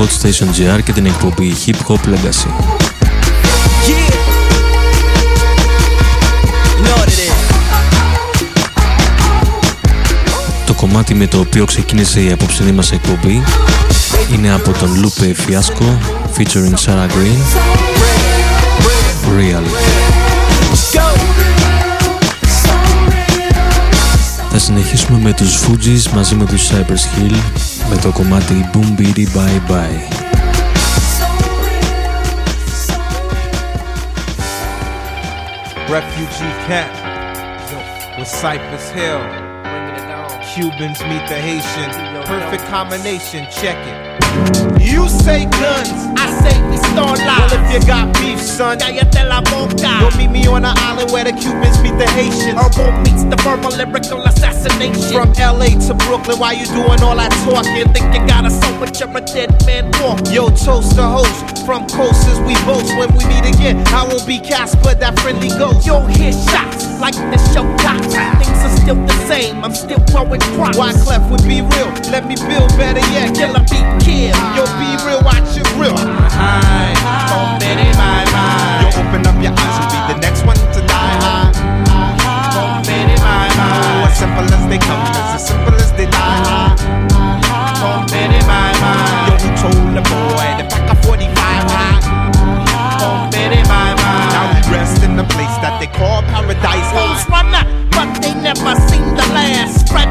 Hot και την εκπομπή Hip Hop Legacy. Το κομμάτι με το οποίο ξεκίνησε η απόψινή μας εκπομπή είναι από τον Lupe Fiasco featuring Sarah Green. Real. Θα συνεχίσουμε με τους Fuji's μαζί με τους Cypress Hill. με το κομμάτι Boom Bidi Bye Bye. Refugee camp with Cypress Hill. Cubans meet the Haitian. Perfect combination. Check it. You say guns, I say pistola. Well, if you got beef, son, cállate la boca. You'll meet me on an island where the Cubans meet the Haitians. Herbal meets the verbal lyrical assassination. From LA to Brooklyn, why you doing all that talking? Think you got a soul, but you're a dead man walk. Yo, toast the host. From coast as we boast. When we meet again, I won't be Casper, that friendly ghost. You'll hear shots like the show cops. Ah still the same. I'm still throwing props. Why Clef would be real? Let me build better yet. Kill a beat kid. Yo, be real, watch it real. I, oh, Benny, my, mind. You open up your eyes. You'll be the next one to die. I, oh, Benny, my, mind. Oh, as simple as they come. As simple as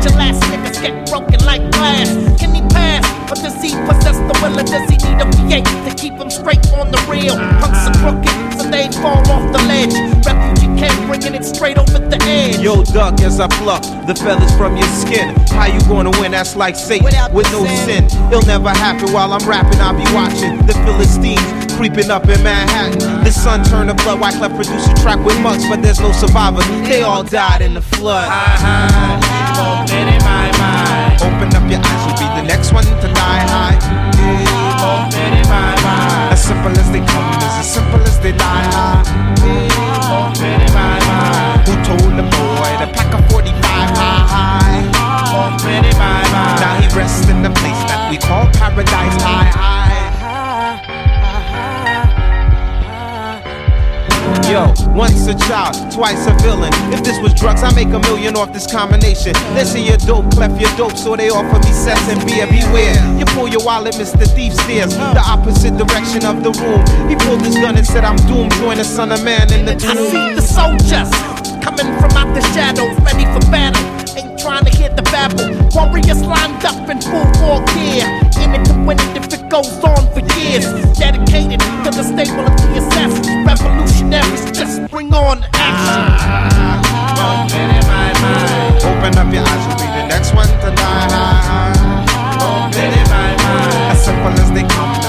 Your last niggas get broken like glass. Can he pass? But does he possess the will or does he need a V8 to keep him straight on the rail? Punks are crooked, so they fall off the ledge. Refugee camp bringing it straight over the edge. Yo, duck, as I pluck the feathers from your skin. How you gonna win? That's like Satan Without with no sin. sin. It'll never happen while I'm rapping. I'll be watching the Philistines creeping up in Manhattan. The sun turned to blood. White left producer, a track with mugs, but there's no survivor. They all died in the flood. Hi, hi, hi. Open up your eyes, you'll be the next one to die high. As simple as they come, is as simple as they die high. Who told the boy to pack a 45 high? Now he rests in the place that we call paradise high high. Yo, once a child, twice a villain. If this was drugs, I make a million off this combination. Listen, your dope, clef your dope, so they offer me sets and beer. Beware, you pull your wallet, Mr. Thief stares the opposite direction of the room. He pulled his gun and said, I'm doomed. Join the son of man in the tomb. I see the soldiers coming from out the shadows, ready for battle. Ain't trying to hear the babble. Warriors lined up in full war gear. To if it goes on for years. Dedicated to the stable of the assassins. Revolutionaries, just bring on action. Open up your eyes, you'll be the next one to die. As simple as they come,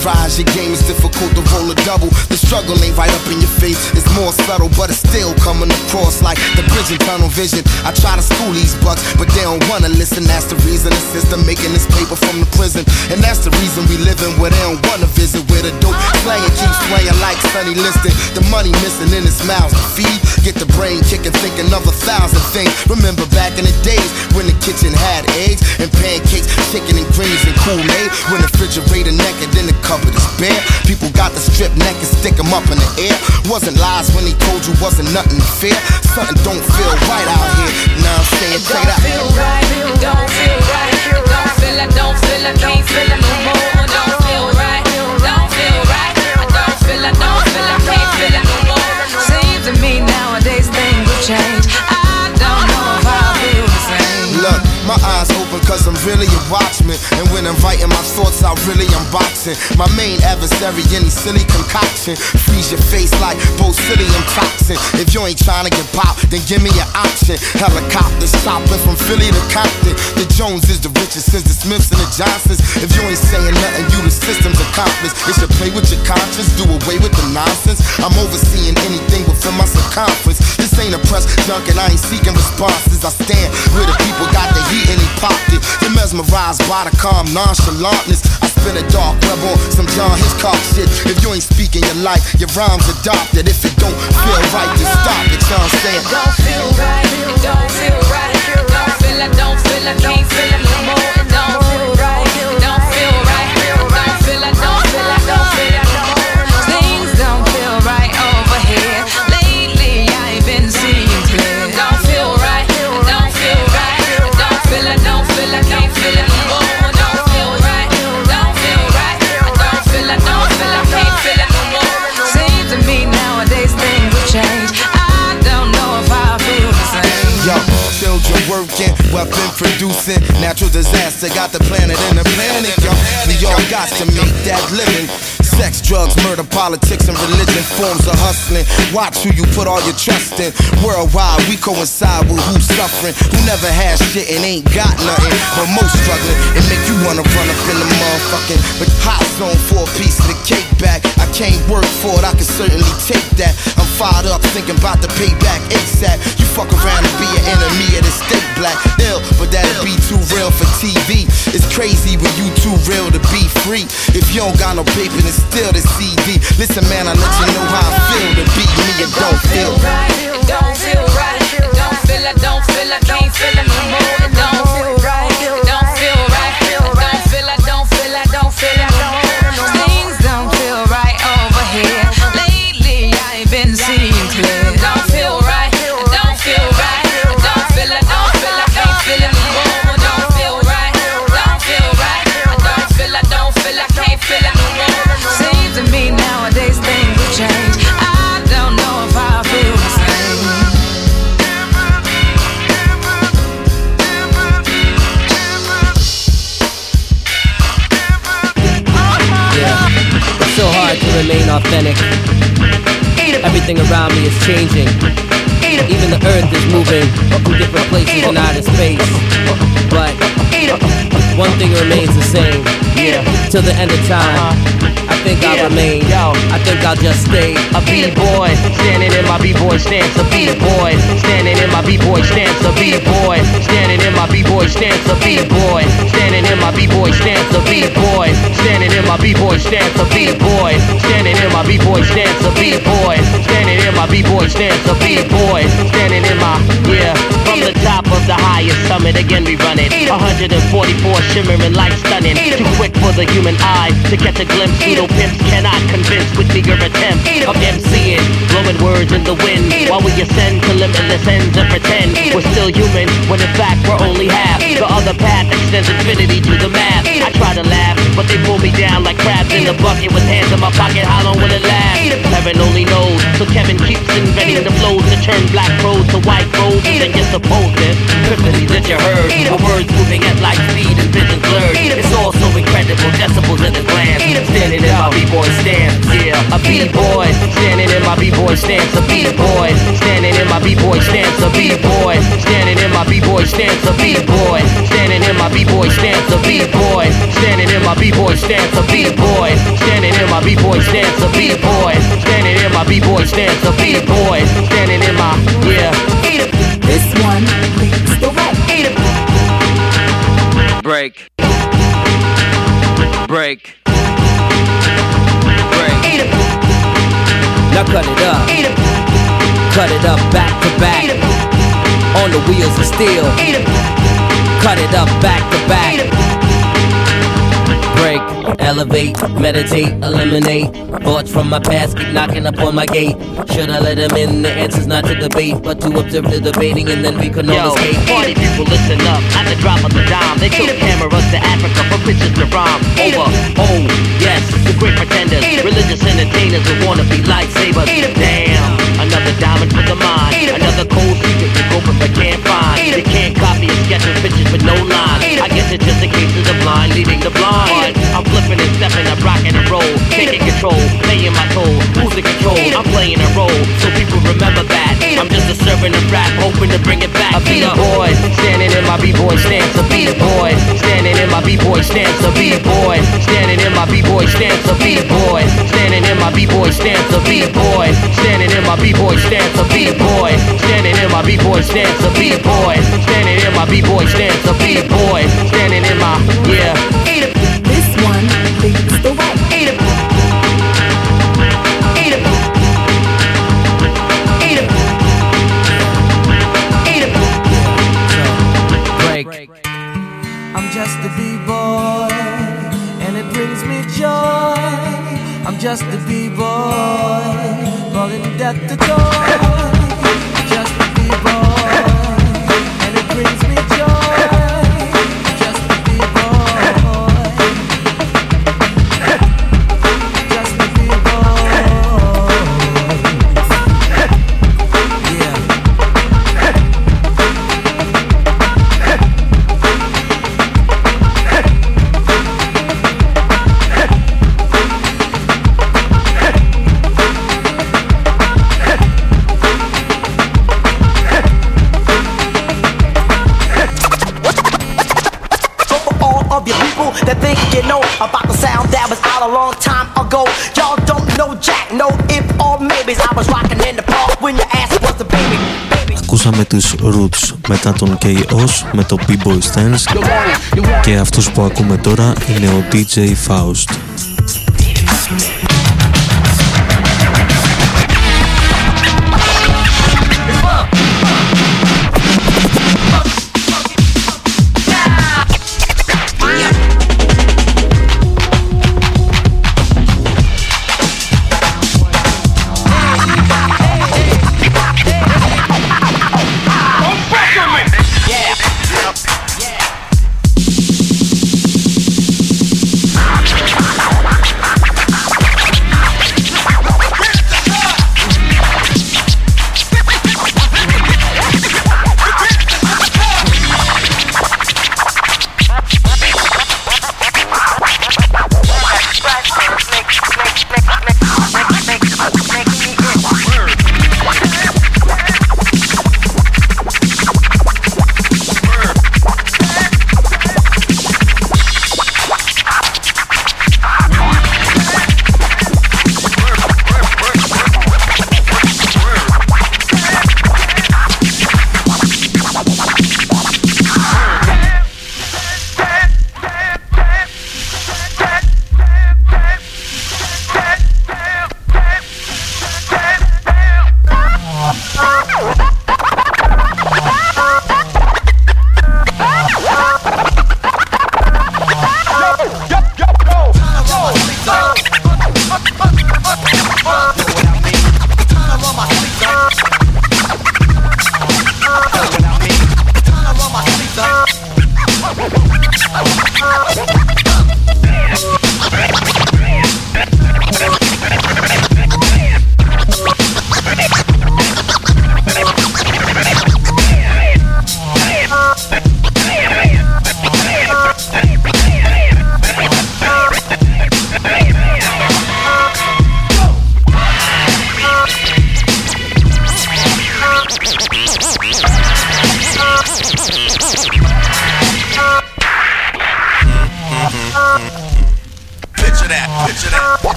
Theorize your game is difficult to roll a double. The struggle ain't right up in your face. It's more subtle, but it's still coming across like the and tunnel vision. I try to school these bucks, but they don't wanna listen. That's the reason the system making this paper from the prison. And that's the reason we living where they don't wanna visit. Where the dope playing keeps playing like Sunny Liston. The money missing in his mouth feed. Get the brain kicking, thinking of a thousand things. Remember back in the days when the kitchen had eggs and pancakes, chicken and greens and Kool-Aid. When the refrigerator naked, then the cupboard is bare. People got the strip neck and stick 'em up in the air. Wasn't lies when he told you wasn't nothing fair. Something don't feel right out here. Now I'm saying It don't out. feel right. It don't feel right. It don't feel. I don't feel. I can't feel it no more. Cause I'm really a watchman. And when I'm writing my thoughts out, really I'm boxing. My main adversary, any silly concoction. Freeze your face like botulinum toxin. If you ain't trying to get popped, then give me an option. Helicopters chopping from Philly to Compton. The Jones is the richest since the Smiths and the Johnsons. If you ain't saying nothing, you the system's accomplice. It should play with your conscience, do away with the nonsense. I'm overseeing anything within my circumference. This ain't a press junk and I ain't seeking responses. I stand where the people got the heat and they popped it. You're mesmerized by the calm nonchalantness. I spin a dark web on some John Hitchcock shit. If you ain't speaking your life, your rhymes adopted. If it don't feel right, then stop it. You know what I'm saying? don't feel right. It don't feel right. It don't feel. I don't feel. I can't feel it producing, natural disaster got the planet in a panic. Yo, we all got to make that living. Sex, drugs, murder, politics, and religion forms of hustling. Watch who you put all your trust in. Worldwide, we coincide with who's suffering, who never has shit and ain't got nothing. But most struggling, it make you wanna run up in the motherfucking but hot zone for a piece of the cake back. I can't work for it, I can certainly take that. Fired up, thinking about the payback ASAP. You fuck around and be an enemy of the state black. Ill, but that'd be too real for TV. It's crazy when you too real to be free. If you don't got no paper, then still the CD. Listen, man, I let you know how I feel to be me. It don't feel right. It don't feel right. It don't feel. I don't feel. I can't feel it no more. Remain authentic. Everything around me is changing. Even the earth is moving from different places in outer space. But one thing remains the same. Yeah. Till the end of time. I think I'll remain. I think I'll just stay A B-boy, standing in my B-boy stance, a B-boy, standing in my B-boy stance, a B-boy, standing in my B-boy stance, a B-boy, standing in my B-boy stance, a B-boy, standing in my B-boy stance, a B-boy, standing in my B-boy stance, a B-boy, standing in my B-boy stance, a B-boy, standing in my, yeah, from the top of the highest summit, again we run it, 144 shimmering light stunning, too quick for the human eye to catch a glimpse, pseudo pimps cannot convince with meager attempts of MCing, blowing words in the wind while we ascend to limitless ends and pretend. We're still human when in fact we're only half. The other path extends infinity to the math. I try to laugh, but they pull me down like crabs in the bucket with hands in my pocket. How long will it last? Heaven only knows. So Kevin keeps inventing the flows to turn black crows to white crows, and then you're supposed to epiphanies that you heard. My words moving at light speed vision blurred. It's all so incredible, decibels in the glance. Standing in my b-boy stance, yeah, a b-boy. Standing in my b-boy stance, a b-boy. Standing in my b-boy stance, a b-boy. Standing in my b-boy stance, a b-boy. Standing in my b-boy stance, a b-boy. Standing in my b-boy stance, a b-boy. Standing in my b-boy stance, a b-boy. Standing in my b-boy stance, a b-boy. Standing in my yeah. This one leads the way. Break. Break. Break. Now cut it up. Cut it up back to back. On the wheels of steel. Cut it up back to back. Break, elevate, meditate, eliminate. Thoughts from my past keep knocking up on my gate. Should I let them in? The answer's not to debate, but to observe the debating and then we can all Yo, escape. party people, listen up. At the drop of the dime, they took cameras to Africa for pictures to rhyme. Over, oh, yes, the great pretenders, religious entertainers who wanna be lightsabers. Damn, another diamond for the mind, another cold secret go but can't find. You can't copy a sketch of pictures with no lines. I guess it's just a case of the blind leading the blind. I'm flipping and stepping, I'm rocking and roll, taking control, playing my toll. Who's in control? I'm playing a role, so people remember that. I'm just a servant of rap, hoping to bring it back. A b-boy, standing in my b-boy stance. A b-boy, standing in my b-boy stance. A b-boy, standing in my b-boy stance. A b-boy, standing in my b-boy stance. A b-boy, standing in my b-boy stance. A b-boy, standing in my b-boy stance. A b-boy, standing in my b-boy stance. A b-boy, standing in my yeah. This one leads the way. Break. I'm just a b-boy, and it brings me joy. I'm just a b-boy, calling death to joy. Just a b-boy, μετά τον Chaos με το B-Boy Stance και αυτός που ακούμε τώρα είναι ο DJ Faust.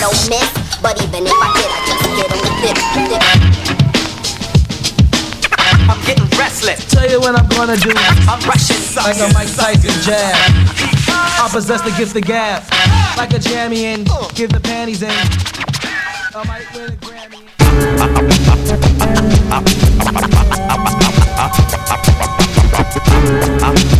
don't miss. But even if I did, I just get on the dip. dip. I'm getting restless. Tell you what I'm gonna do. I'm rushing. Like a Mike Tyson jab. I possess the gift of gab. Like a jammy in, give the panties in. I might win a Grammy. I'm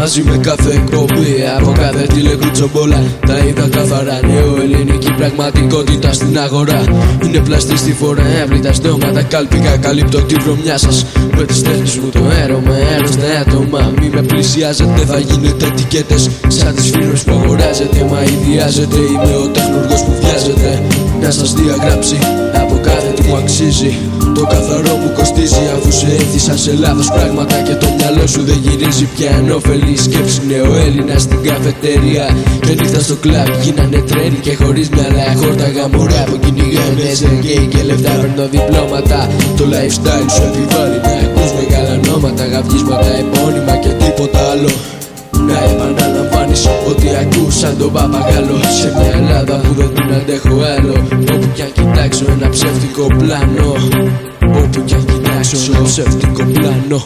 Μαζί με κάθε εκπομπή Από κάθε τηλεκουτσομπόλα Τα είδα καθαρά νέο ελληνική πραγματικότητα στην αγορά. Είναι πλαστή στη φορά έμβλητα στόματα Κάλπικα καλύπτω τη βρωμιά σας. Με τις τέχνες μου το έρωμα Έρω στα άτομα. Μη με πλησιάζετε θα γίνετε ετικέτες. Σαν τις φίλους που αγοράζετε Μα ιδιάζετε Είμαι ο τεχνουργός που βιάζεται. Να σας διαγράψει από κάθε τι μου αξίζει. Το καθαρό μου κοστίζει αφού σε έθισα σε λάθος πράγματα Και το μυαλό σου δεν γυρίζει. Πια Ενόφελη σκέψη νεοέλληνα στην καφετερία Και νύχτα στο κλαμπ γίνανε τρένοι και χωρίς μυαλά. Χόρταγα μωρά που κυνηγάνε σε γκέι και λεφτά παίρνω διπλώματα. Το lifestyle σου επιβάλλει να ακούς μεγάλα νόματα. Γαυγίσματα επώνυμα και τίποτα άλλο. να επαναλαμβάνεις ότι ακούς σαν τον παπαγάλο. Σε μια Ελλάδα που δεν την αντέχω άλλο. Όπου κι αν κοιτάξω ένα ψεύτικο πλάνο. Όπου κι αν κοιτάξω ένα ψεύτικο πλάνο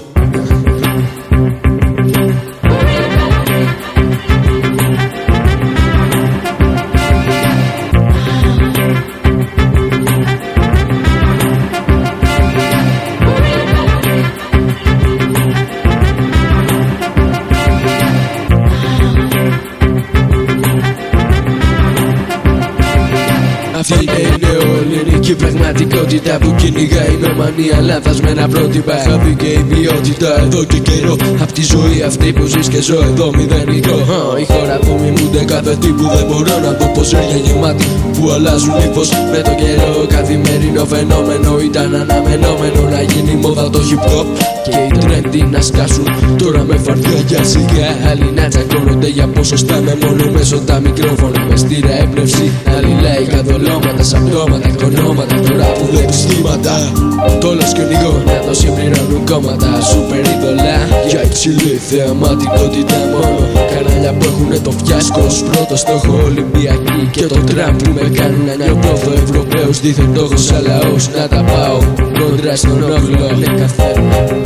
πραγματικότητα που κυνηγάει η νομανία λανθασμένα πρότυπα. Χαβή και η ποιότητα εδώ και καιρό. Απ' τη ζωή αυτή που ζεις και ζω εδώ μηδενικό. Α, Η χώρα που μιμούνται κάθε τι που δεν μπορώ να δω πως έρια γεμάτη που αλλάζουν ύφος με το καιρό. Καθημερινό φαινόμενο ήταν αναμενόμενο να γίνει μόδα το hip hop και οι τρέντι να σκάσουν. Τώρα με φαρδιά για σιγά άλλοι να τσακώνονται για ποσοστά με μόνο μέσω τα μικρόφωνα μες στήρα έμπνευση. Άλλοι λέει καθολώματα, σαπτώματα, κονόματα τώρα που βλέπεις θύματα. Το όλο σκηνικό να το συμπληρώνουν κόμματα. Σούπερ είδωλα για υψηλή θεαματικότητα μόνο. Κανάλια που έχουν το φιάσκο ως πρώτο στόχο Ολυμπιακή και το τραμπ που με κάνουν να νιώθω Ευρωπαίος δίθεν τόχος σαν λαός να τα πάω κοντρά στον όχλο ναι καφέ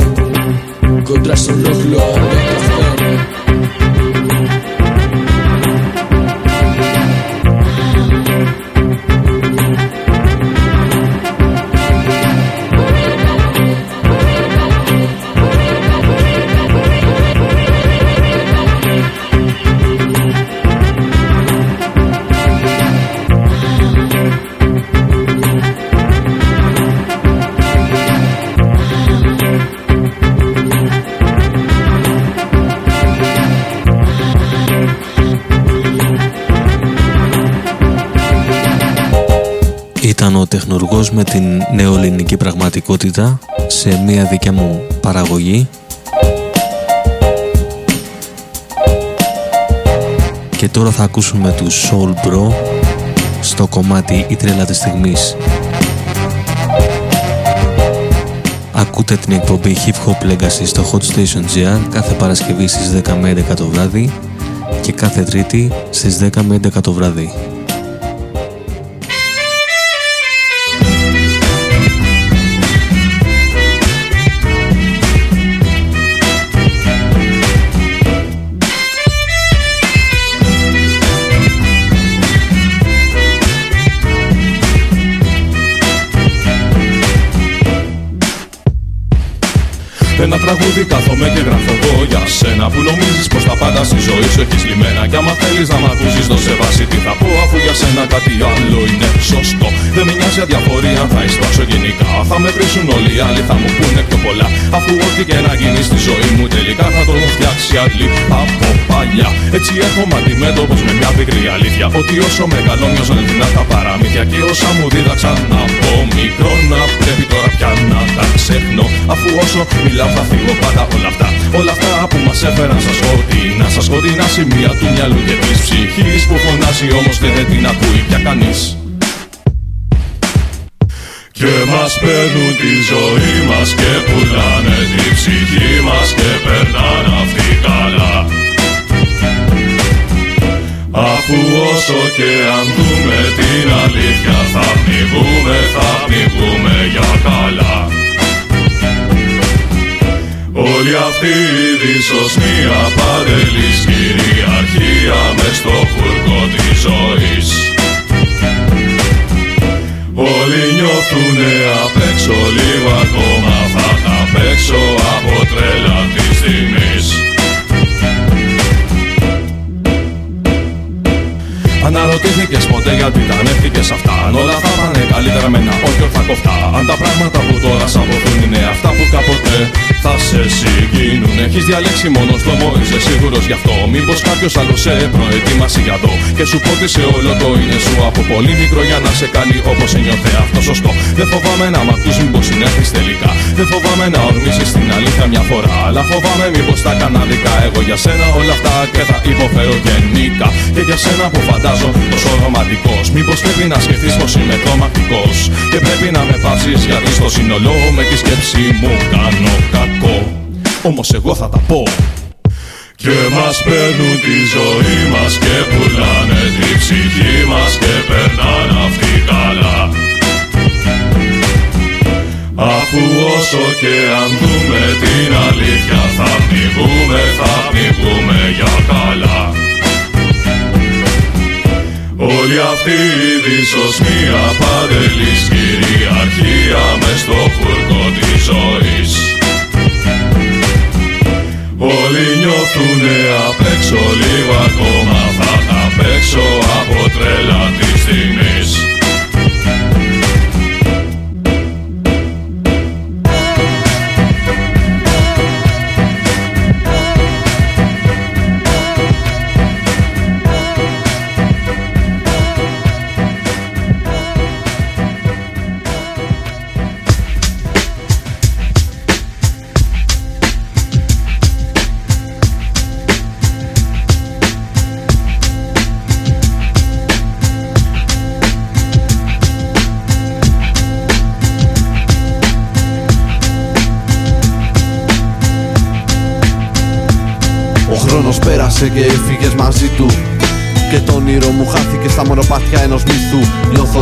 με την νεοελληνική πραγματικότητα σε μια δικιά μου παραγωγή και τώρα θα ακούσουμε τους Soul Bro στο κομμάτι «Η τρέλα της στιγμής». Ακούτε την εκπομπή Hip Hop Legacy στο Hot Station GR κάθε Παρασκευή στις 10 με 11 το βράδυ και κάθε Τρίτη στις 10 με 11 το βράδυ. Majkama, Elizama, później znoszę σένα κάτι άλλο είναι σωστό. Δεν με νοιάζει αδιαφορία θα εισπράξω γενικά. Θα με βρίσουν όλοι οι άλλοι θα μου πούνε πιο πολλά. Αφού ό,τι και να γίνει στη ζωή μου τελικά θα το έχουν φτιάξει άλλοι από παλιά. Έτσι έρχομαι αντιμέτωπος με μια πικρή αλήθεια. Ότι όσο μεγαλώνει όσο ελπινά τα παραμύθια. Και όσα μου δίδαξαν από μικρό να πρέπει τώρα πια να τα ξεχνώ. Αφού όσο μιλάω θα φύγω πάντα όλα αυτά. Όλα αυτά που μας έφεραν στα σκοτεινά. Στα σκοτεινά σημεία του μυαλού και της ψυχής Που φωνάζει όμως και δεν την ακούει πια κανείς. Και μας παίρνουν τη ζωή μας και πουλάνε τη ψυχή μας και περνάνε αυτή καλά. Αφού όσο και αν δούμε την αλήθεια θα πνιγούμε, θα πνιγούμε για καλά. Όλη αυτή η δυσοσμία παντελής κυριαρχία μες στο φουρκό της ζωής. Όλοι νιώθουνε απ' έξω λίγο ακόμα θα τα παίξω από τρέλα της στιγμής Αναρωτήθηκες ποτέ γιατί τα ανέφηκες αυτά. Αν όλα θα πάνε καλύτερα με ένα όχι ορθά κοφτά. Αν τα πράγματα που τώρα σ' αποθούν είναι αυτά που κάποτε θα σε συγκίνουν Έχεις διαλέξει μόνος στόμο, είσαι σίγουρος γι' αυτό. Μήπως κάποιος άλλος σε προετοίμασε για το. Και σου πότισε όλο το είναι σου από πολύ μικρό Για να σε κάνει όπως ένιωθε αυτό σωστό Δεν φοβάμαι να μ' ακούς μήπως συνέχεις τελικά. Δεν φοβάμαι να ορμήσεις την αλήθεια μια φορά. Αλλά φοβάμαι μήπως τα κάνα δικά Εγώ για σένα όλα αυτά και θα υποφέρω γενικά Και για σένα που φαντάζω τόσο ρομαντικός. Μήπως πρέπει να σκεφτείς πως είμαι τρομακτικός; Και πρέπει να με πάψεις γιατί στο σύνολό με τη σκέψη μου κάνω κακό. Όμως εγώ θα τα πω. Και μας παίρνουν τη ζωή μας και πουλάνε τη ψυχή μας και περνάνε αυτή καλά. Αφού όσο και αν δούμε την αλήθεια θα πνιγούμε, θα Όλη αυτή η δυσοσμία παντελής κυριαρχία μες στο φουρκό της ζωής. Όλοι νιώθουνε απ' έξω λίγο ακόμα θα τα παίξω από τρέλα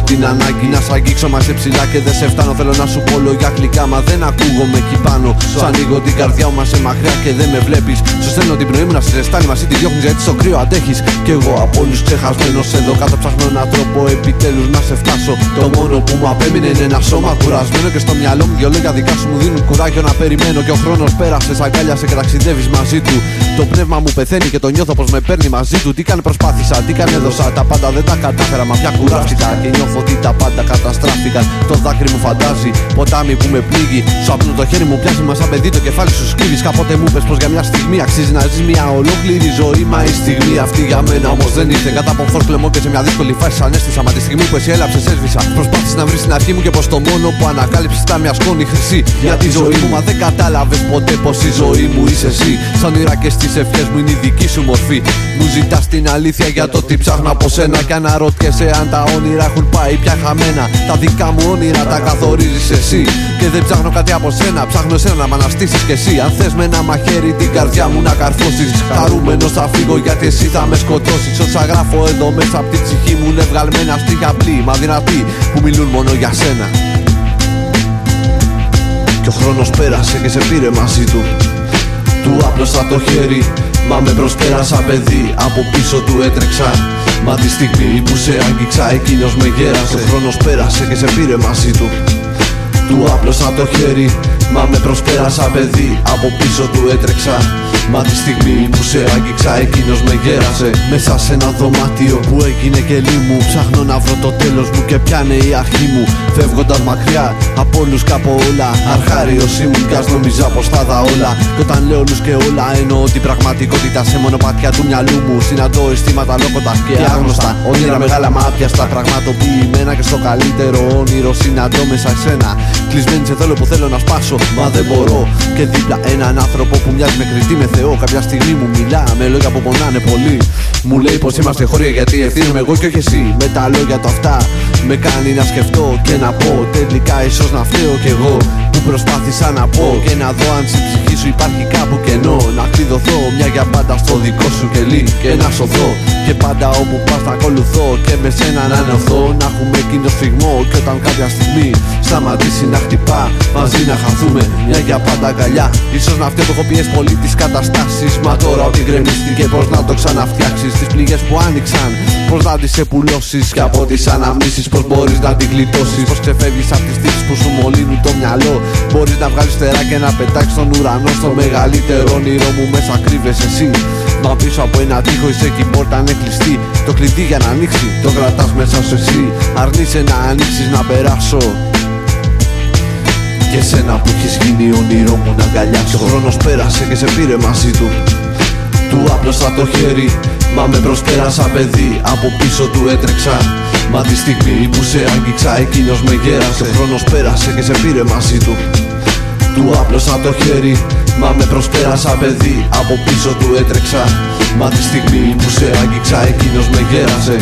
την ανάγκη να σ' αγγίξω μα σε ψηλά και δεν σε φτάνω. Θέλω να σου πω λόγια γλυκά, μα δεν ακούγομαι εκεί πάνω. Σου ανοίγω την καρδιά μου, μας σε μακριά και δεν με βλέπεις. Σου στέλνω την πρωί μου να σε ζεστάνει, μα τη διώχνεις γιατί στο κρύο αντέχεις. Κι εγώ από όλους ξεχασμένος εδώ κάτω ψάχνω έναν τρόπο επιτέλους να σε φτάσω. Το μόνο που μου απέμεινε είναι ένα σώμα κουρασμένο και στο μυαλό μου δυο λόγια δικά σου μου δίνουν κουράγιο να περιμένω. Και ο χρόνος πέρασε, αγκάλιασε και ταξιδεύεις μαζί του. Το πνεύμα μου πεθαίνει και το νιώθω πως με παίρνει μαζί του. Τι κάνει προσπάθησα, τι κάνει έδωσα. Τα πάντα δεν τα κατάφερα, μα πια κουράστηκα. Και νιώθω ότι τα πάντα καταστράφηκαν. Το δάκρυ μου φαντάζει, ποτάμι που με πλήγει. Σου απλό το χέρι μου πιάσει, μα σαν παιδί το κεφάλι σου σκύβεις. Κάποτε μου πε πως για μια στιγμή αξίζει να ζεις μια ολόκληρη ζωή. Μα η στιγμή αυτή για μένα όμως δεν ήρθε. Κατά από φως κλεμό και σε μια δύσκολη φάση ανέστησα. Μα τη στιγμή που εσύ έλαψες, έσβησα. Προσπάθησες να βρεις την αρχή μου και πως το μόνο που ανακάλυψες ήταν μια σκόνη χρυσή. Για τη ζωή μου, μα δεν κατάλαβες ποτέ πως η ζωή μου είσαι εσύ. Σαν ήρα και στι ευχές μου είναι η δική σου μορφή. Μου ζητάς την αλήθεια για το τι ψάχνω από σένα. Και αναρωτιέσαι αν τα όνειρα έχουν πάει πια χαμένα. Τα δικά μου όνειρα τα καθορίζεις εσύ. Και δεν ψάχνω κάτι από σένα. Ψάχνω εσένα να μ' αναστήσει κι εσύ. Αν θες με ένα μαχαίρι την καρδιά μου να καρφώσεις. Χαρούμενος θα φύγω γιατί εσύ θα με σκοτώσεις. Όσα γράφω εδώ μέσα από την ψυχή μου είναι βγαλμένα στίχα απλή. Μα δυνατή που μιλούν μόνο για σένα. Και ο χρόνος πέρασε και σε πήρε μαζί του Του άπλωσα το χέρι. Μα με προσπέρασα παιδί Από πίσω του έτρεξα. Μα τη στιγμή που σε άγγιξα εκείνος με γέρασε. Ο χρόνος πέρασε και σε πήρε μαζί του. Του άπλωσα το χέρι Μα με προσπέρασα παιδί Από πίσω του έτρεξα. Μα τη στιγμή που σε άγγιξα εκείνος με γέρασε. Μέσα σε ένα δωμάτιο που έγινε κελί μου Ψάχνω να βρω το τέλος μου και πιάνε η αρχή μου. Φεύγοντας μακριά από όλους κάπου όλα Αρχάριος ήμουν κι ας νόμιζα πως θα δα όλα. Κι όταν λέω όλους και όλα εννοώ την πραγματικότητα Σε μονοπάτια του μυαλού μου. Συναντώ αισθήματα λόκοτα και άγνωστα. Όνειρα μεγάλα μάπια στα πραγματοποιημένα Και στο καλύτερο όνειρο συναντώ μέσα εσένα Κλεισμένη σε θέλω που θέλω να σπάσω Μα δεν μπορώ. Και δίπλα έναν άνθρωπο που μοιάζει με κριτή με Θεό. Κάποια στιγμή μου μιλά με λόγια που πονάνε πολύ. Μου λέει πως είμαστε χώρια γιατί ευθύνομαι εγώ και όχι εσύ. Με τα λόγια του αυτά με κάνει να σκεφτώ και να πω. Τελικά ίσως να φταίω κι εγώ που προσπάθησα να πω Και να δω αν στην ψυχή σου υπάρχει κάπου κενό. Να κλειδωθώ μια για πάντα στο δικό σου κελί Και να σωθώ. Και πάντα όπου πας να ακολουθώ Και με σένα να ενωθώ Να έχουμε εκείνο σφιγμό Και όταν κάποια στιγμή σταματήσει να χτυπά Μαζί να χαθούμε μια για πάντα αγκαλιά. Ίσως να φταίω που έχω πιέσει πολύ τις καταστάσεις. Μα τώρα ότι γκρεμίστηκε πως να το ξαναφτιάξεις; Τις πληγές που άνοιξαν Πως να τις επουλώσεις; Και από τις αναμνήσεις πως μπορείς να την γλιτώσεις; Πως ξεφεύγεις από τις τύψεις που σου μολύνουν το μυαλό; Μπορείς να βγάλεις τερά και να πετάξεις στον ουρανό Στο μεγαλύτερο όνειρο μου μέσα κρύβεσαι εσύ. Μα πίσω από ένα τείχο είσαι και η πόρτα είναι κλειστή. Το κλειδί για να ανοίξεις το κρατάς μέσα σου εσύ. Αρνείσαι να ανοίξεις να περάσω. Και σένα που έχεις γίνει όνειρό μου να αγκαλιάσω. Ο χρόνος πέρασε και σε πήρε μαζί του. Του άπλωσα το χέρι Μα με προσπέρασα παιδί. Από πίσω του έτρεξα Μα τη στιγμή που σε άγγιξα εκείνος με γέρασε. Ο χρόνος πέρασε και σε πήρε μαζί του. Του άπλωσα το χέρι Μα με προσπέρασα παιδί. Από πίσω του έτρεξα. Μα τη στιγμή που σε άγγιξα εκείνος με γέρασε.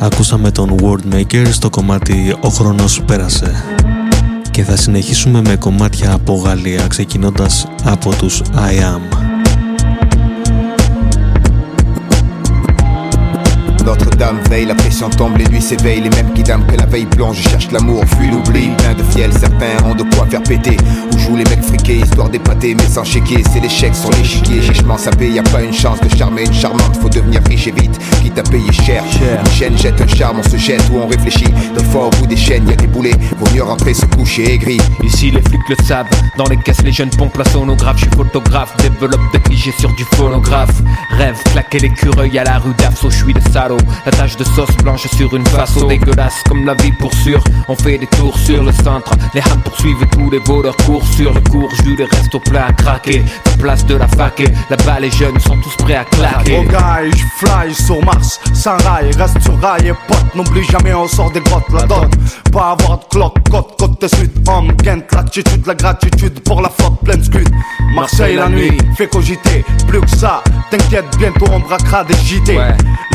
Ακούσαμε τον Worldmaker στο κομμάτι «Ο χρόνος πέρασε» και θα συνεχίσουμε με κομμάτια από Γαλλία ξεκινώντας από τους I Am. Notre-Dame veille, la pression tombe, les nuits s'éveillent, les mêmes qui damment que la veille plonge, cherchent l'amour, fuient l'oubli, plein de fiel, certains ont de quoi faire péter, où jouent les mecs friqués, histoire d'épater, mais sans chéquier, c'est l'échec sur l'échiquier, chichement sapé, y a pas une chance de charmer une charmante, faut devenir riche et vite, quitte à payer cher, une chaîne jette un charme, on se jette ou on réfléchit, des fois au bout des chaînes, y a des boulets, vaut mieux rentrer se coucher aigri. Ici les flics le savent, dans les caisses les jeunes pompent la sonographe, je suis photographe, développe des clichés sur du phonographe, rêve, claquer l'écureuil à la rue d'Afso, je suis le salaud, la tache de sauce blanche sur une façon dégueulasse. Comme la vie pour sûr. On fait des tours sur le centre, les hams poursuivent tous les voleurs courent sur le cours, jus les restos pleins à craquer. La place de la fac et là-bas les jeunes sont tous prêts à claquer. Oh guy, je fly sur Sans rail, reste sur rail et pote, n'oublie jamais on sort des grottes, la dot. Pas avoir de cloque, côte, côte de sud, homme, Kent, l'attitude, la gratitude pour la flotte pleine scud. Marseille la nuit, fait cogiter, plus que ça. T'inquiète, bientôt on braquera des JT.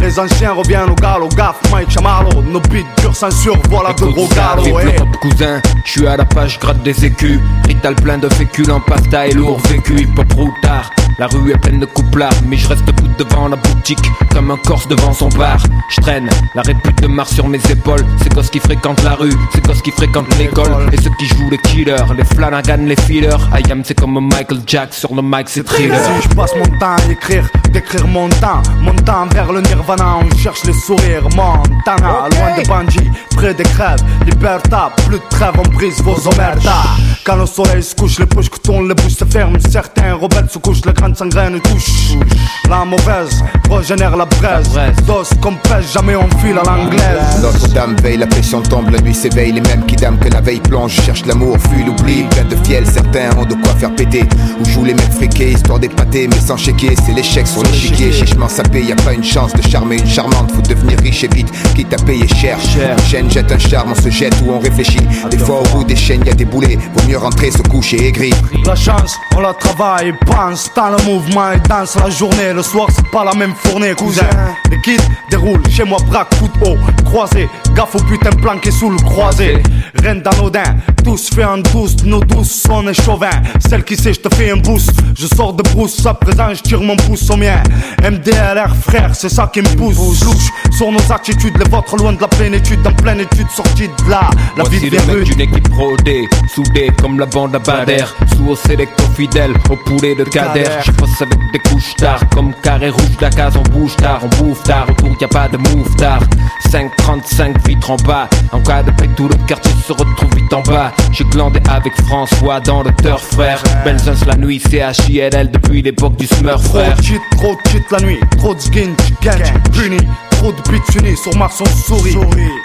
Les anciens reviennent au galop, gaffe, Mike Chamarlo. Nos beats durs censure, voilà de gros galops. Vive eh. le cousin, à la page, gratte des écus Rital plein de féculents, pasta et lourd vécu Hip hop routard, la rue est pleine de couplards Mais je reste debout devant la boutique Comme un corse devant son bar Je traîne la répute de Mars sur mes épaules C'est gosses qui fréquentent la rue, c'est gosses qui fréquentent l'école Et ceux qui jouent les killers, les Flanagan, les fillers I am c'est comme Michael Jack sur le mic c'est thriller Si je passe mon temps à écrire, d'écrire mon temps, mon temps vers le nirvana, on cherche les sourires. Montana, loin des bandits, près des crèves, Liberta, plus de trêve, on brise vos omertas. Quand le soleil se couche, les poches que tournent, les bouches se ferment. Certains rebelles se couchent, les grandes sangraines touchent. La mauvaise régénère la braise. Dos pêche, jamais on file à l'anglaise. Notre-Dame veille, la pression tombe, la nuit s'éveille. Les mêmes qui dament que la veille plonge, cherchent l'amour, fuient l'oubli. Plein de fiel, certains ont de quoi faire péter. Où jouent les mecs friqués, histoire d'épater, mais sans chéquer. C'est l'échec sur l'échiquier. Chichement sapé, y a pas une chance de charmer une charmante. Faut devenir riche et vite, quitte à payer cher. Chaîne jette un charme, on se jette ou on réfléchit. Des fois, au bout des chaînes, y a des boulets. Vaut mieux rentrer, se coucher aigri. La chance, on la travaille, pense dans le mouvement et danse la journée. Le soir, c'est pas la même fournée, cousin. Les kids déroulent chez moi, braque, coup de haut, croisé. Gaffe au putain planqué sous le croisé. Reine d'anodin, tous fait en douce, nos douces, on est chauvin. Celle qui sait, je te fais un boost. Je sors de brousse, à présent, je tire mon pouce au mien. MDLR, frère, c'est ça qui me pousse. Louche sur nos attitudes, les vôtres loin de la plénitude, en pleine étude, sortie de là. La vie Voici de le mec d'une équipe rodée, soudée comme la bande à Bader, sous au sélecto fidèle, au poulet de Kader. Je passe avec des couches tard, comme carré rouge, la case on bouge tard, on bouffe tard, autour a pas de move tard. 535 vitres en bas, en cas de paix tout le quartier se retrouve vite en bas. J'ai glandé avec François dans le turf frère. Benzens la nuit, CHILL depuis l'époque du Smurf Trop frère. trop de shit la nuit, trop de skin, gang, puni, de sur Mars on sourit.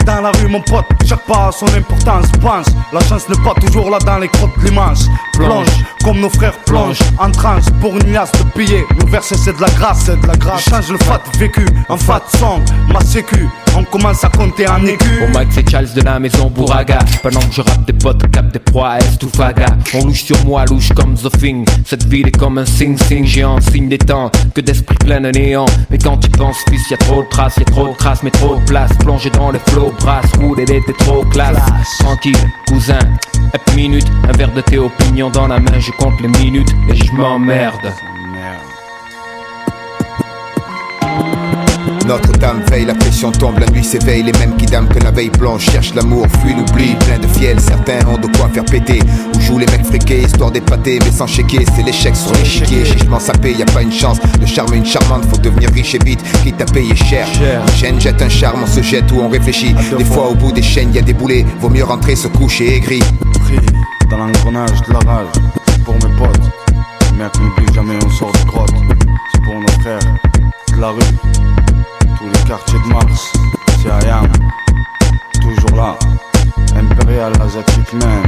Dans la rue mon pote, chaque pas a son importance, pense, la chance n'est pas toujours là dans les crottes l'immense. Plonge, comme nos frères plongent, en transe pour une liasse de billets, nos versets c'est de la grâce, c'est de la grâce. Change le fat vécu, en fat song, ma sécu, on commence à compter en écu. Au mic c'est Charles de la maison Bouraga Pendant que je rappe des potes, cap des proies, est ou faga? On louche sur moi, louche comme The Thing. Cette ville est comme un sing-sing. Géant Signe des temps, que d'esprit plein de néant. Mais quand tu penses fils, y a trop de traces, y a trop de traces Mais trop de place, plongé dans les flots Brasse, roule, elle était trop classe. Tranquille, cousin, hep minute. Un verre de thé opinion dans la main Je compte les minutes. Et je m'emmerde Notre-Dame veille, la pression tombe, la nuit s'éveille. Les mêmes qui dament que la veille plonge, cherchent l'amour, fuient l'oubli. Plein de fiel, certains ont de quoi faire péter. Où jouent les mecs friqués, histoire d'épater, mais sans chéquer. C'est l'échec sur l'échiquier. Chichement sapé, y a pas une chance de charmer une charmante. Faut devenir riche et vite, quitte à payer cher. Chaîne jette un charme, on se jette ou on réfléchit. Des fois, au bout des chaînes, y a des boulets. Vaut mieux rentrer, se coucher aigri. Pris dans l'engrenage de la rage, c'est pour mes potes. Mec, n'oublie jamais, on sort de grotte. C'est pour nos frères de la rue, quartiers de Mars. C'est I am, toujours là. Impérial asiatique man,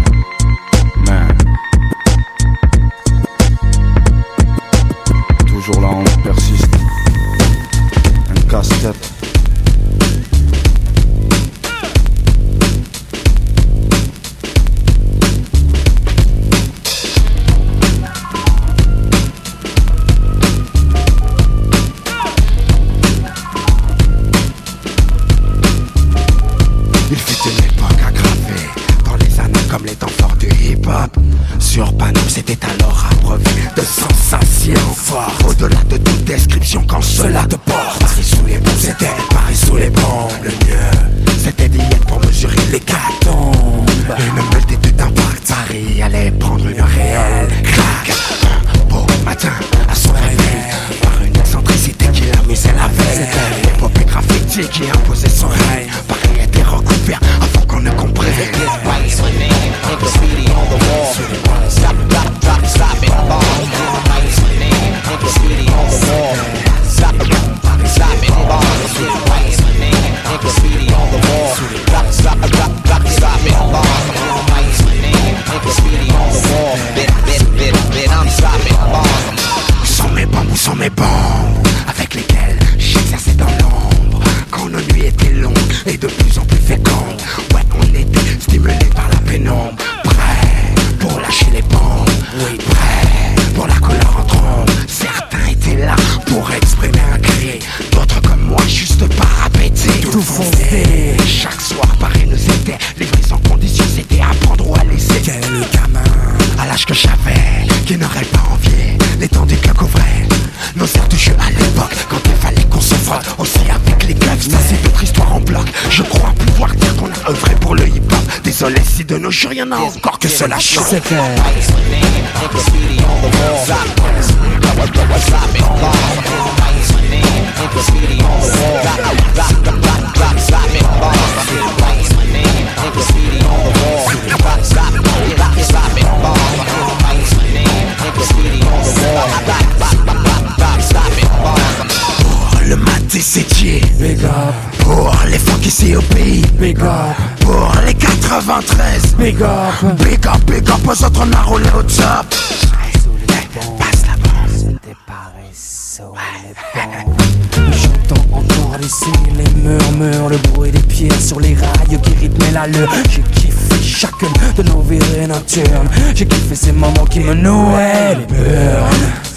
si de nos jours, y en a encore que cela chante. C'est clair. Le matin sétier. Big up. Pour les funk ici au pays. Big Pour les 93 Big up. Big up, big up aux autres on a roulé au top. Passe la bombe J'entends encore ici les murmures, le bruit des pieds sur les rails qui rythmaient l'allure. J'ai kiffé chacune de nos virées nocturnes. J'ai kiffé ces moments qui me nouaient les.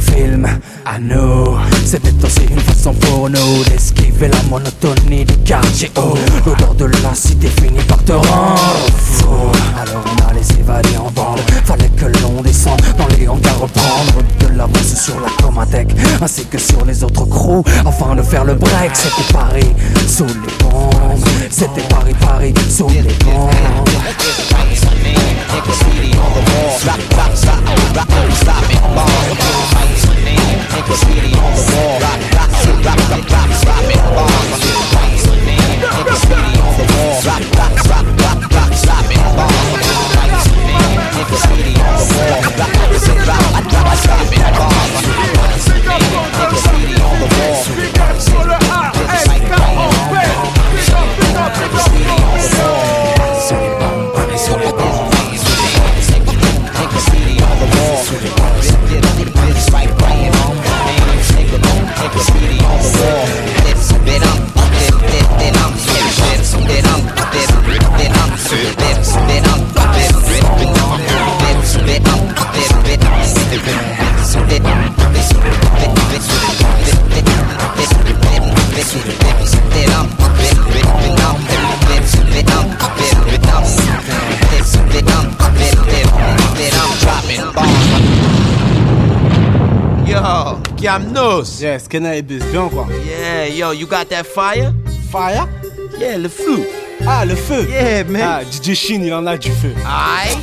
Films, à nous. C'était aussi une façon pour nous d'esquiver la monotonie du quartier. Oh, l'odeur de la cité finit par te rendre fou. Alors on allait s'évader en bande. Fallait que l'on descende dans les hangars, reprendre de l'avance sur la Comatec ainsi que sur les autres crews afin de faire le break. C'était Paris sous les bombes. C'était Paris, Paris sous les bombes. Names, name, and graffiti the wall. Rock, rock, rock, rock, rock, rock, it bombs. Names, name, the wall. Rock, rock, rock, rock, rock, rock, it bombs. Names, name, the wall. Rock, rock, rock, rock, rock, rock. Gamnos. Yes, cannabis, bien quoi. Yeah, yo, you got that fire? Fire? Yeah, le feu. Ah, le feu Yeah, man. Ah, DJ Shin, il en a du feu. Aïe.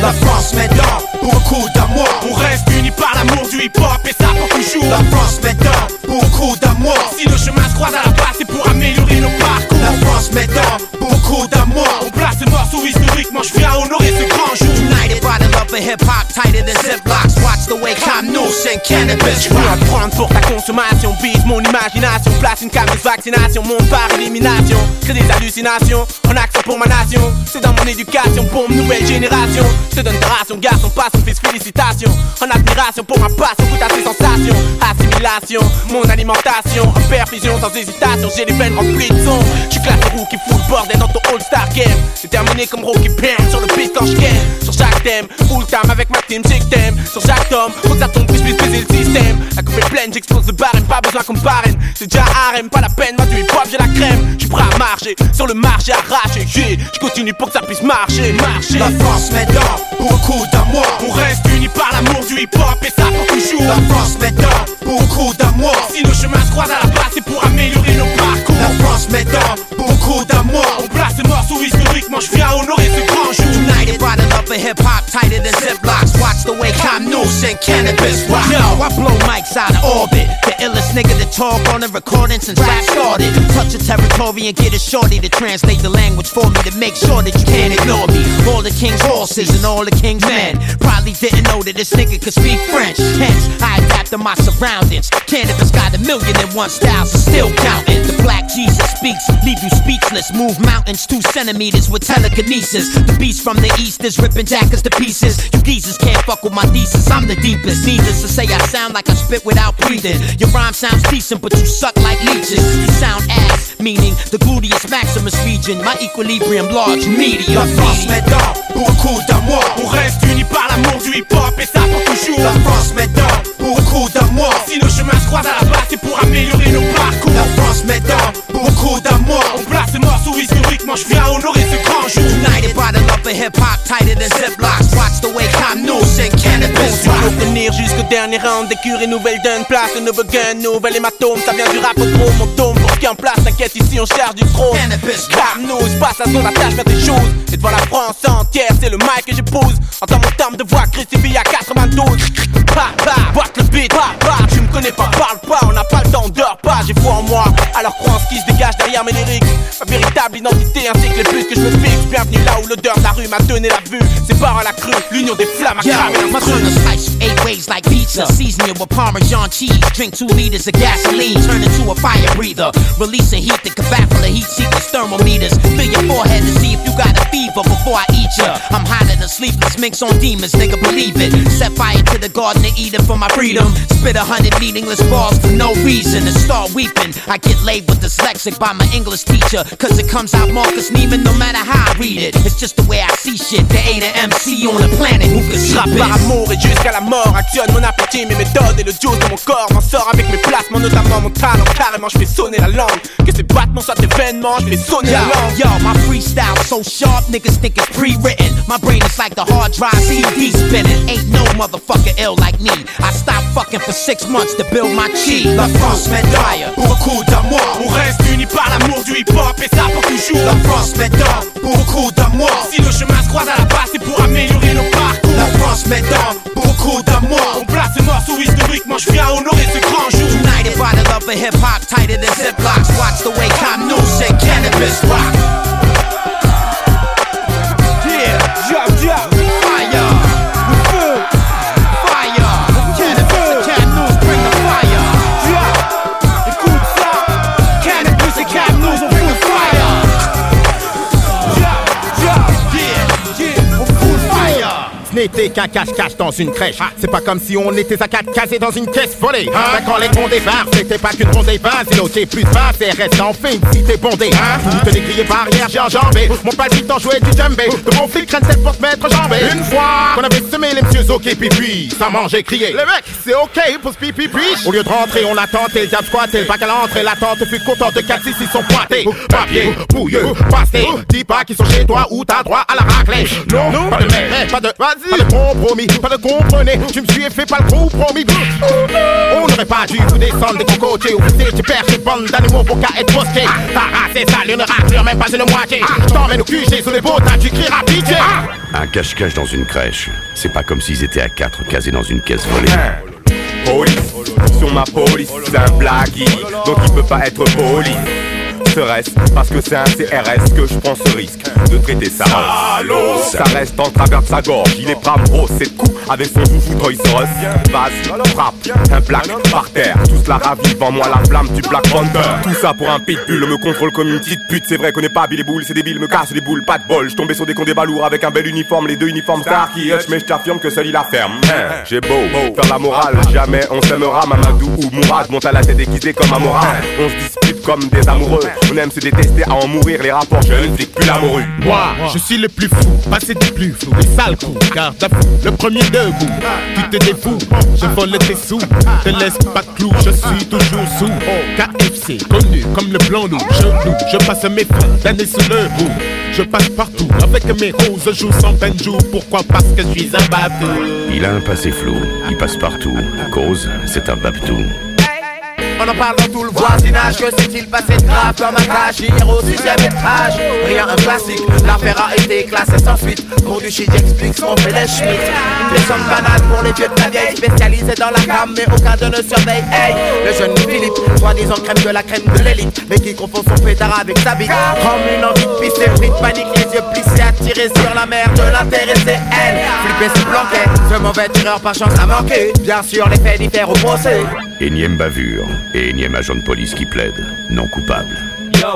La France maintenant, beaucoup d'amour. On reste unis par l'amour du hip-hop et ça pour toujours. La France maintenant, beaucoup d'amour. Si nos chemins se croisent à la base, c'est pour améliorer nos parcours. La France maintenant, beaucoup d'amour. On place ce morceau historiquement, je viens honorer ce grand jour. United by the love of hip hop, tighter than ziplocs. Watch the way Camnous and cannabis Je veux apprendre pour ta consommation, bise mon imagination, place une cameuse vaccination, monte par élimination, crée des hallucinations, en action pour ma nation. C'est dans mon éducation, une nouvelle génération. Je te donne ta ration, garçon, passe, fils, félicitations. En admiration pour ma passion, goûte à ces sensations. Assimilation, mon alimentation, en perfusion sans hésitation. J'ai les veines remplies de son. Je suis classe roux qui fout le bordel dans ton All-Star Game. Déterminé comme Rocky Bam sur le beat quand je gagne. Sur chaque thème, full time avec ma team, j'ai t'aimes. Sur chaque tome, ça tombe, que je puisse baiser le système. La coupe est pleine, j'explose le barème, pas besoin qu'on parraine. C'est déjà harem, pas la peine, moi du hip hop, j'ai la crème. J'suis prêt à marcher, sur le marché arraché. Yeah, je continue pour que ça puisse marcher, marcher. La France maintenant, beaucoup d'amour. On reste unis par l'amour du hip-hop et ça pour toujours. La France maintenant, beaucoup d'amour. Si nos chemins se croisent à la base, c'est pour améliorer nos parcours. La France maintenant, beaucoup d'amour. On place ce morceau historiquement, je viens honorer ce grand jour. United by the love of hip and cannabis rock. Yo, I blow mics out of orbit. The illest nigga to talk on the recording since rap started. Touch a territory and get a shorty to translate the language for me to make sure that you can't ignore me. All the king's horses and all the king's men probably didn't know that this nigga could speak French. Hence, I adapt to my surroundings. Cannabis got a million and one styles, so still counting. The black Jesus speaks, leave you speechless. Move mountains two centimeters with telekinesis. The beast from the east is ripping jackets to pieces. You geezers can't fuck with my thesis. I'm the the deepest. Needless to say, I sound like I spit without breathing. Your rhyme sounds decent, but you suck like leeches. You sound ass, meaning the gluteus maximus region. My equilibrium large, medium. La France maintenant, beaucoup d'amour. On reste unis par l'amour du hip-hop et ça pour toujours. La France maintenant, beaucoup d'amour. Si nos chemins se croisent à la base, c'est pour améliorer nos parcours. La France maintenant, beaucoup d'amour. On place les morceaux ici. Hip hop tighter than Ziplocs. Watch the way Cam News and cannabis rock. tenir jusqu'au dernier round des cures et nouvelles d'une place, de nouveau gun, nouvel hématome, ça vient du rap au trop mon tome pour ce qui est en place, t'inquiète ici on charge du trône. Cam News passe à son attache vers des choses, et devant la France entière, c'est le mic que j'épouse. Entends mon terme de voix crucifié à 92. Pa, pa, boîte le beat, pa, pa, tu me connais pas, parle pas, on n'a pas le temps, on dort pas, j'ai foi en moi. Alors crois en ce qui se dégage derrière mes lyrics. Ma véritable identité ainsi que les buts que je me fixe. Bienvenue là où l'odeur de la rue m'a donné la vue. C'est par à la crue, l'union des flammes a cramé l'instru. slice eight ways like pizza. Season it with Parmesan cheese. Drink two liters of gasoline. Turn into a fire breather. Releasing heat that can baffle the heat seekers thermometers. Fill your forehead to see if you got a fever before I eat ya. I'm hotter than sleepless minks on demons, nigga, believe it. Set fire to the garden of Eden for my freedom. Spit a hundred meaningless balls for no reason and start weeping. I get laid with dyslexic by my English teacher. Cause it comes out Marcus Neiman no matter how I read it. It's just the way I see shit. There ain't an MC on the planet who can stop rappe par it. amour et jusqu'à la mort Actionne mon appétit, mes méthodes et le juice de mon corps M'en sors avec mes placements, notamment mon talent Carrément je fais sonner la langue Que ces battements soient événements, je fais sonner Yo, la langue yo, my freestyle so sharp, niggas think it's pre-written. My brain is like the hard drive CD spinning. Ain't no motherfucker ill like me. I stopped fucking for six months to build my chi. La France médaille, beaucoup d'amour. On reste unis par l'amour du hip-hop et ça pour toujours La France médaille, beaucoup d'amour. Si le chemin se croise à la base, c'est pour améliorer nos parcours La France médaille, beaucoup d'amour. On place ce morceau historiquement, je viens honorer ce grand jour United by the love of hip hop, tighter than Ziplocs. Watch the way Cam News and cannabis rock. Yeah, jab, jab Qu'un cache-cache dans une crèche. C'est pas comme si on était à quatre casés dans une caisse volée. Ben, quand les cons débarquent, c'était pas qu'une bronzée 20, c'est plus 20, c'est reste en fin une cité bondée. Toutes les grillées barrières, j'ai enjambé. Mon palpitant jouait du djembé. De mon flic crâne pour se mettre jambé. Une fois qu'on avait semé les messieurs ok pipi, ça mangeait crié. Les mecs, c'est ok pour ce pipi puis. Au lieu de rentrer, on a tenté le squatté. Le bac à l'entrée, l'attente fut contente de 4 6 ils sont pointés. Papier, bouilleux, pasté. Dis pas qu'ils sont chez toi ou t'as droit à la raclée. Non, pas de mais, pas de vas-y. Pas de compromis, pas de comprenez. Tu me suis fait pas le compromis. On n'aurait pas dû vous descendre des cocotiers. Ou vous tu perds cette bande d'animaux pour qu'à être bosqué. Ta race est sale, une raclure, même pas une moitié. Je t'emmène au QG sous les beaux tas, tu crieras pitié. Un cache-cache dans une crèche, c'est pas comme s'ils étaient à quatre casés dans une caisse volée. Police, sur ma police, c'est un blaguey, donc il peut pas être police. Serait-ce parce que c'est un CRS que je prends ce risque de traiter ça Ça reste en travers de sa gorge, il est brave gros, c'est de coup avec son foufou Toys R Us. Vas-y, frappe, un black par terre, tous la ravive en moi la flamme du Black Panther. Tout ça pour un pitbull, me contrôle comme une petite pute, c'est vrai qu'on n'est pas Billy Bull, c'est débile, me casse les boules, pas de bol. Je tombais sur des cons des balourds avec un bel uniforme, les deux uniformes star qui hutch, mais je t'affirme que seul il la ferme. Hein, J'ai beau faire la morale, jamais on s'aimera, Mamadou ou Mourad monte à la tête déguisée comme un moral. On se dispute comme des amoureux, on aime se détester à en mourir, les rapports jeunes flics plus la morue. Moi, je suis le plus fou, passé du plus flou, les sales coups, garde à fou, le premier debout. Tu te défoues, je vole tes sous, te laisse pas de clou, je suis toujours sous. KFC, connu comme le blanc loup, je loue, je passe mes fins d'année sous le bout. Je passe partout avec mes roses, je joue sans peine joue, pourquoi? Parce que je suis un bateau. Il a un passé flou, il passe partout. Cause, c'est un babtou. On en parle dans tout le voisinage Que s'est-il passé de grave cage? Hier au sixième étage Rien un classique. L'affaire a été classée sans suite. Pour du shit j'explique ce qu'on fait les schmitts. Une banale pour les vieux de la vieille Spécialisés dans la cam mais aucun de ne surveille. Hey, le jeune Philippe Soi-disant crème de la crème de l'élite Mais qui confond son pétard avec sa bite. Comme une envie de pisser Pris de panique les yeux plissés Attirés sur la mer de l'intéressée Elle. Flipper se planquait Ce mauvais tireur par chance a manqué Bien sûr les faits diffèrent au procès. Énième bavure et énième agent de police qui plaide, non coupable.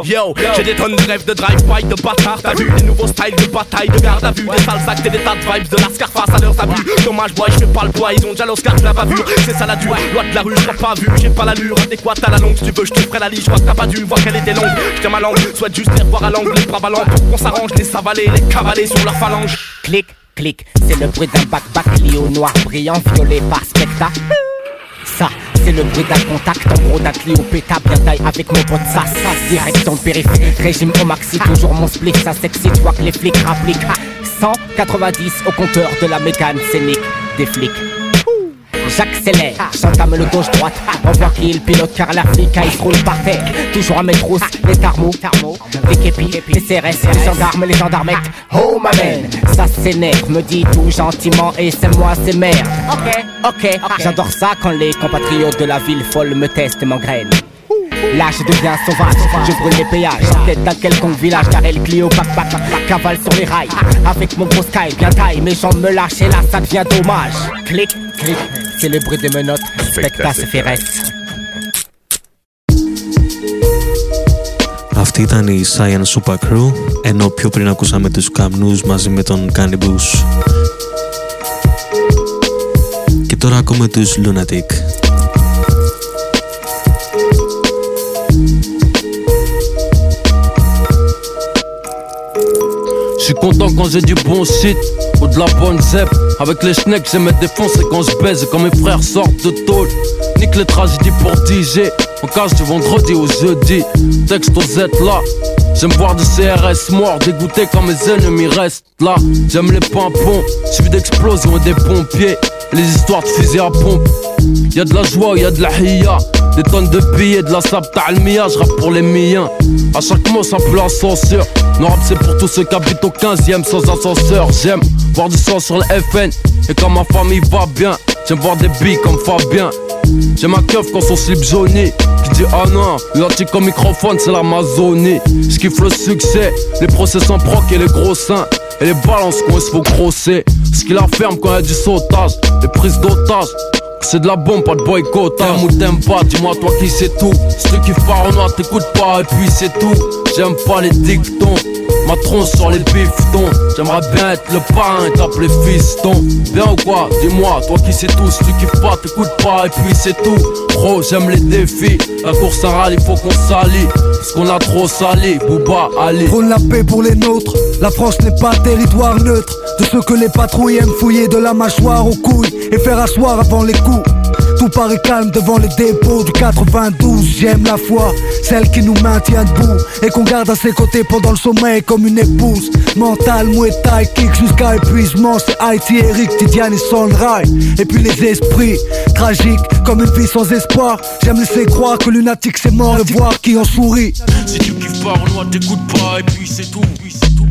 Yo, j'ai des tonnes de rêves de drive-by, de bâtard T'as vu les nouveaux styles de bataille, de garde à vue. Des sales actes et des tas de vibes de la face à leurs abus. Dommage boy, je fais pas le poids, ils ont déjà l'Oscar de la bavure C'est ça la dure, loi de la rue, je pas vu. J'ai pas l'allure adéquate à la longue, si tu veux je te ferai la liste Je vois que t'as pas dû voir qu'elle était longue. Je tiens ma langue, souhaite juste les revoir à l'angle Les bras ballants pour qu'on s'arrange, les savaler, les cavaler sur leur phalange. Clic, clic, c'est le bruit d'un bac-bac lié au noir brillant violé par spectacle. Ça, c'est le d'un contact en gros d'un Clio péta bien taille avec mon pote ça, ça, direction périphérique, régime au maxi, toujours mon split, ça s'excite, vois que les flics rappliquent. Ah, 190 au compteur de la mécane scénique des flics. J'accélère, j'entame le gauche-droite On voit qu'il pilote car la flic il se roule par terre Toujours à mes trousses, les thermos Les képis, les CRS, les gendarmes, les gendarmettes. Oh ma man, ça s'énerve, me dit tout gentiment Et c'est moi, c'est merde Ok, ok, j'adore ça quand les compatriotes de la ville folle me testent et m'engrainent Là je deviens sauvage, je brûle les péages. En tête d'un quelconque village car elle Clio bac bac Cavale sur les rails. Avec mon gros sky bien taille Mes jambes me lâchent et là ça devient dommage. Clic, clic, c'est le bruit des menottes Specta CFRS Αυτή ήταν η Science Super Crew, ενώ πιο πριν ακούσαμε τους Καμνούς μαζί με τον Cannibus. Και τώρα ακούμε τους Lunatic. Je suis content quand j'ai du bon shit ou de la bonne zep. Avec les schnecks, j'aime me défoncer quand je baise quand mes frères sortent de tôle. Nique les tragédies pour DJ. On cache du vendredi au jeudi. Texte aux Z là. J'aime voir du CRS mort, dégoûté quand mes ennemis restent là. J'aime les pimpons, suivi d'explosions et des pompiers. Les histoires de fusées à pompe. Y'a de la joie, y'a de la hiya. Des tonnes de billets, de la sable almia, je pour les miens. À chaque mot, ça peut l'ascenseur. Non rap, c'est pour tous ceux qui habitent au 15ème sans ascenseur. J'aime voir du sang sur le FN. Et quand ma famille va bien, j'aime voir des billes comme Fabien. J'aime ma keuf quand son slip jauni Qui dit ah non, l'antique au microphone c'est l'Amazonie Je kiffe le succès, les procès sans proc et les gros seins Et les balances quand il se faut grosser Ce qui la ferme quand il y a du sautage Les prises d'otages c'est de la bombe, pas de boycott. T'aimes ou t'aimes pas, dis-moi toi qui c'est tout. Kiffes pas noir, t'écoutes pas, et puis c'est tout. J'aime pas les dictons. Ma tronche sur les bifetons J'aimerais bien être le parrain et t'appeler fiston Bien ou quoi Dis-moi, toi qui sais tout Si tu kiffes pas, t'écoutes pas et puis c'est tout Gros, j'aime les défis La course à rallye, faut qu'on s'allie Qu'on a trop sali Booba, allez. Prône la paix pour les nôtres. La France n'est pas territoire neutre. De ceux que les patrouilles aiment fouiller de la mâchoire aux couilles Et faire asseoir avant les coups tout calme devant les dépôts du 92 J'aime la foi, celle qui nous maintient debout. Et qu'on garde à ses côtés pendant le sommeil comme une épouse. Mental, Muay Thai, kick jusqu'à épuisement. C'est Haïti, Eric, Tidiane et Sondray Et puis les esprits, tragiques comme une vie sans espoir. J'aime laisser croire que lunatique c'est mort et voir qui en sourit. Si tu kiffes pas, Renoir t'écoutes pas. Et puis c'est tout,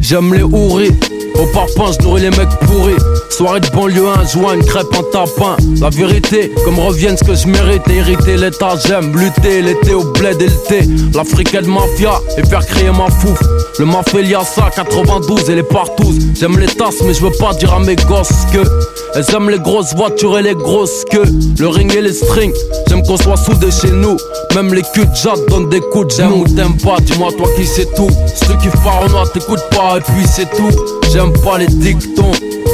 J'aime les houris au parpaing, je nourris les mecs pourris. Soirée de banlieue, un joint, une crêpe, un tapin. La vérité, comme revienne ce que je mérite. Hériter l'état, j'aime lutter. L'été au bled et l'été. L'africaine mafia et faire crier ma fouf. Le mafia, ça, 92 et les partous. J'aime les tasses, mais je veux pas dire à mes gosses que. Elles aiment les grosses voitures et les grosses queues. Le ring et les strings, j'aime qu'on soit soudés chez nous. Même les culs de jatte donnent des coups de J'aime ou t'aimes pas, dis-moi toi qui sais tout. Kiffes pas Renoir, t'écoutes pas et puis c'est tout. J'aime pas les dictons.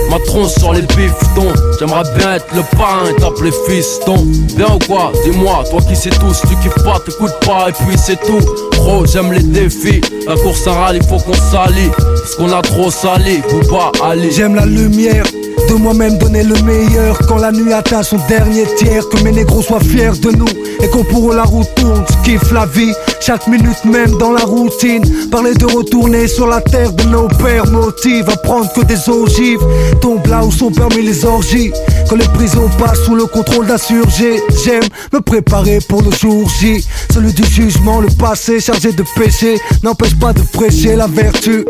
Ma tronche sur les biftons J'aimerais bien être le parrain et t'appeler fiston Bien ou quoi? Dis-moi, toi qui sais tout Si tu kiffes pas, t'écoutes pas. Et puis c'est tout. Gros, j'aime les défis. La course à faut qu'on s'allie Parce qu'on a trop sali, faut pas aller. J'aime la lumière de moi-même donner le meilleur. Quand la nuit atteint son dernier tiers que mes négros soient fiers de nous. Et qu'on pour la route tourne kiffe la vie. Chaque minute même dans la routine. Parler de retourner sur la terre de nos pères motive à prendre que des ogives tombe là où sont permis les orgies. Quand les prisons passent sous le contrôle d'insurgés j'aime me préparer pour le jour J. Celui du jugement le passé chargé de péché n'empêche pas de prêcher la vertu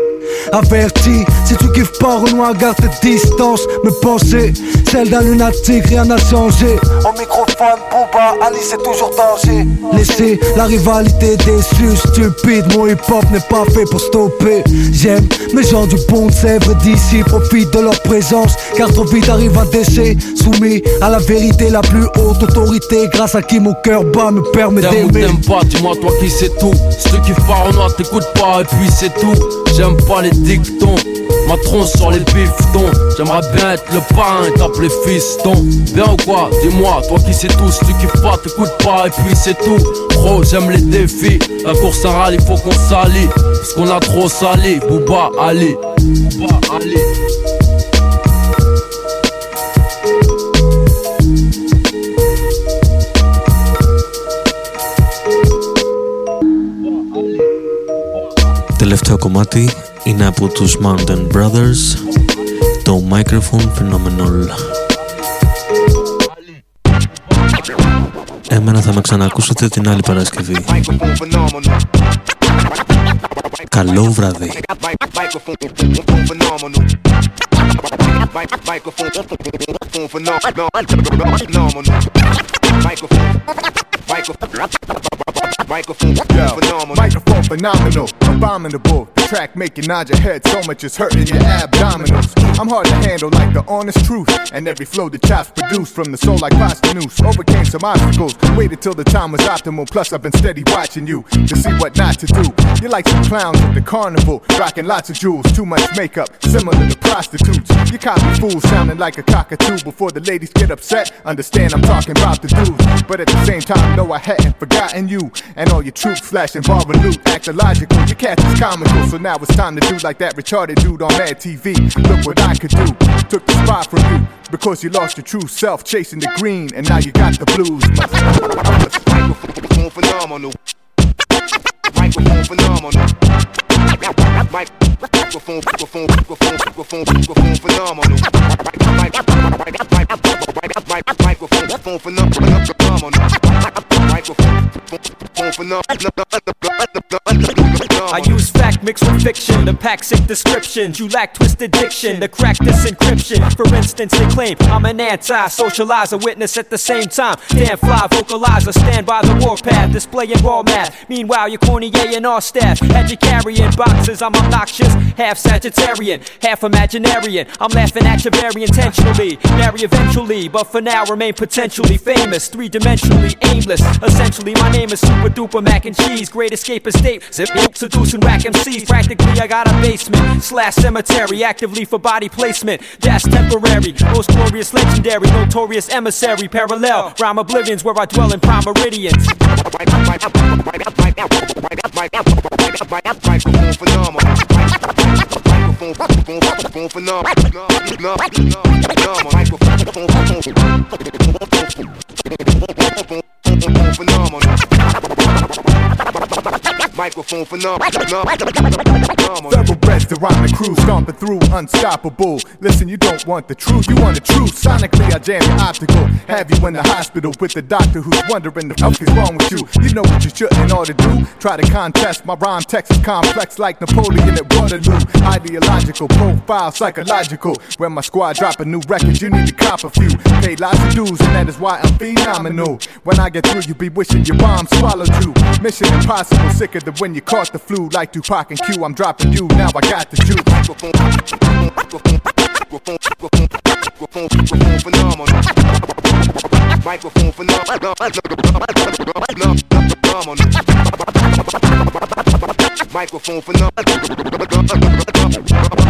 Averti, si tu kiffes pas Renoir, garde tes distances. Me penser, celle d'un lunatique, rien n'a changé. Au microphone, Booba, Alice c'est toujours danger. Laissez la rivalité déçue, stupide Mon hip-hop n'est pas fait pour stopper. J'aime mes gens du pont de Sèvres d'ici Profite de leur présence, car trop vite arrive un déchet Soumis à la vérité, la plus haute autorité. Grâce à qui mon cœur bat me permet d'aimer. T'aimes pas, dis-moi toi qui sais tout. Si tu kiffes pas Renoir, t'écoutes pas et puis c'est tout. J'aime pas les dictons Ma tronche sur les biftons J'aimerais bien être le parrain et t'appeler fiston Bien ou quoi Dis-moi, toi qui sais tout Si tu kiffes pas, t'écoutes pas et puis c'est tout Gros, j'aime les défis La course à rallye, faut qu'on s'allie Parce qu'on a trop sali Booba, allez Booba, allez Τελευταίο κομμάτι είναι από τους Mountain Brothers το Microphone Phenomenal. Εμένα θα με ξανακούσετε την άλλη Παρασκευή. Καλό βράδυ. Microphone, phenomenal. Microphone phenomenal, abominable. Track making nod your head so much it's hurting your abdominals. I'm hard to handle like the honest truth, and every flow the chops produced from the soul like pasta noose. Overcame some obstacles, waited till the time was optimal. Plus I've been steady watching you to see what not to do. You're like some clowns at the carnival, rocking lots of jewels, too much makeup, similar to prostitutes. You copy fools sounding like a cockatoo before the ladies get upset. Understand I'm talking about the dudes, but at the same time know I hadn't forgotten you and all your troops flashing borrowing loot, act illogical. Your cat is comical, so now it's time to do like that retarded dude on Mad TV. Look what I could do, took the spot from you because you lost your true self chasing the green, and now you got the blues. Microphone phenomenal. Microphone phenomenal. Microphone, microphone, microphone, microphone, microphone phenomenal. Microphone phenomenal. I use fact mixed with fiction to pack sick descriptions. You lack twisted diction to crack this encryption. For instance, they claim I'm an anti-socializer, witness at the same time. Damn fly vocalizer, stand by the warpath, displaying raw math. Meanwhile, your corny A and R staff had you carrying boxes. I'm obnoxious, half Sagittarian, half Imaginarian. I'm laughing at you very intentionally, marry eventually, but for now remain potentially famous, three dimensionally aimless. Essentially, my name is Super Duper Mac and Cheese, Great Escape Estate. Zip, seducing rack MCs. Practically, I got a basement slash cemetery, actively for body placement. That's temporary, most glorious, legendary, notorious emissary, parallel. Rhyme oblivions where I dwell in prime meridians. Microphone. Open arm on. Microphone phenomenal. Thoroughbreds, the rhyming crew, stomping through, unstoppable. Listen, you don't want the truth, you want the truth. Sonically, I jam your optical. Have you in the hospital with the doctor who's wondering the fuck is wrong with you. You know what you shouldn't ought to do. Try to contest my rhyme text is complex like Napoleon at Waterloo. Ideological profile, psychological. When my squad drop a new record, you need to cop a few. Pay lots of dues, and that is why I'm phenomenal. When I get through, you be wishing your bomb swallowed you. Mission impossible, sicker than when you caught the flu. Like Tupac and Q, I'm dropping you. Now I got the juice. Microphone, microphone, microphone, microphone,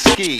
ski.